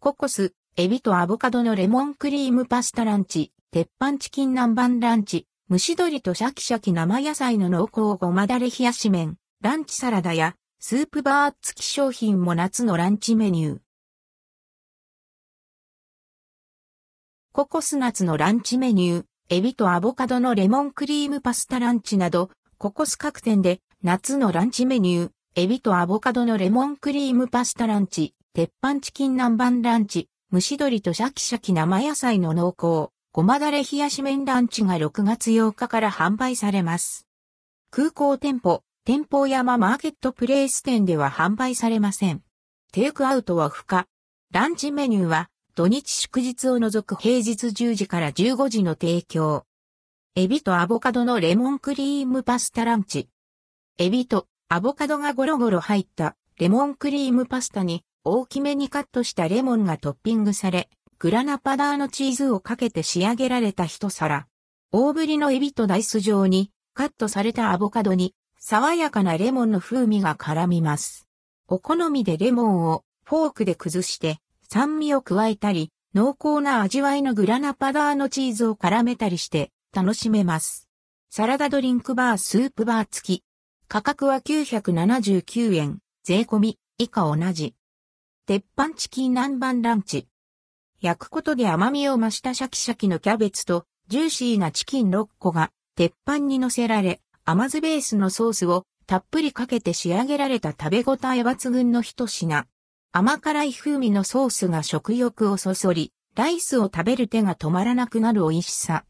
ココス、エビとアボカドのレモンクリームパスタランチ、鉄板チキン南蛮ランチ、蒸し鶏とシャキシャキ生野菜の濃厚ごまだれ冷やし麺、ランチサラダや、スープバー付き商品も夏のランチメニュー。ココス夏のランチメニュー、エビとアボカドのレモンクリームパスタランチなど、ココス各店で夏のランチメニュー、エビとアボカドのレモンクリームパスタランチ、鉄板チキン南蛮ランチ、蒸し鶏とシャキシャキ生野菜の濃厚、ごまだれ冷やし麺ランチが6月8日から販売されます。空港店舗、店舗山マーケットプレイス店では販売されません。テイクアウトは不可。ランチメニューは土日祝日を除く平日10時から15時の提供。エビとアボカドのレモンクリームパスタランチ。エビとアボカドがゴロゴロ入ったレモンクリームパスタに大きめにカットしたレモンがトッピングされ、グラナパダーのチーズをかけて仕上げられた一皿。大ぶりのエビとダイス状にカットされたアボカドに爽やかなレモンの風味が絡みます。お好みでレモンをフォークで崩して酸味を加えたり、濃厚な味わいのグラナパダーのチーズを絡めたりして楽しめます。サラダドリンクバースープバー付き。価格は979円、税込み、以下同じ。鉄板チキン南蛮ランチ。焼くことで甘みを増したシャキシャキのキャベツとジューシーなチキン6個が鉄板に乗せられ、甘酢ベースのソースをたっぷりかけて仕上げられた食べ応え抜群の一品。甘辛い風味のソースが食欲をそそり、ライスを食べる手が止まらなくなる美味しさ。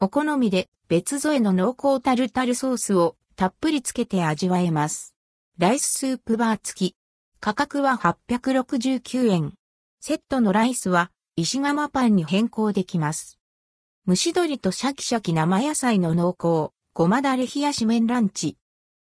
お好みで別添えの濃厚タルタルソースをたっぷりつけて味わえます。ライススープバー付き。価格は869円。セットのライスは石窯パンに変更できます。蒸し鶏とシャキシャキ生野菜の濃厚、ごまだれ冷やし麺ランチ。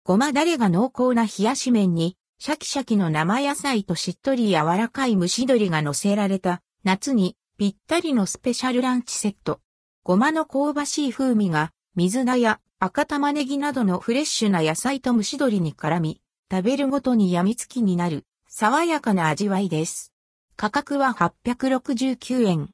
ごまだれが濃厚な冷やし麺にシャキシャキの生野菜としっとり柔らかい蒸し鶏が乗せられた夏にぴったりのスペシャルランチセット。ごまの香ばしい風味が水菜や赤玉ねぎなどのフレッシュな野菜と蒸し鶏に絡み、食べるごとに病みつきになる爽やかな味わいです。価格は869円、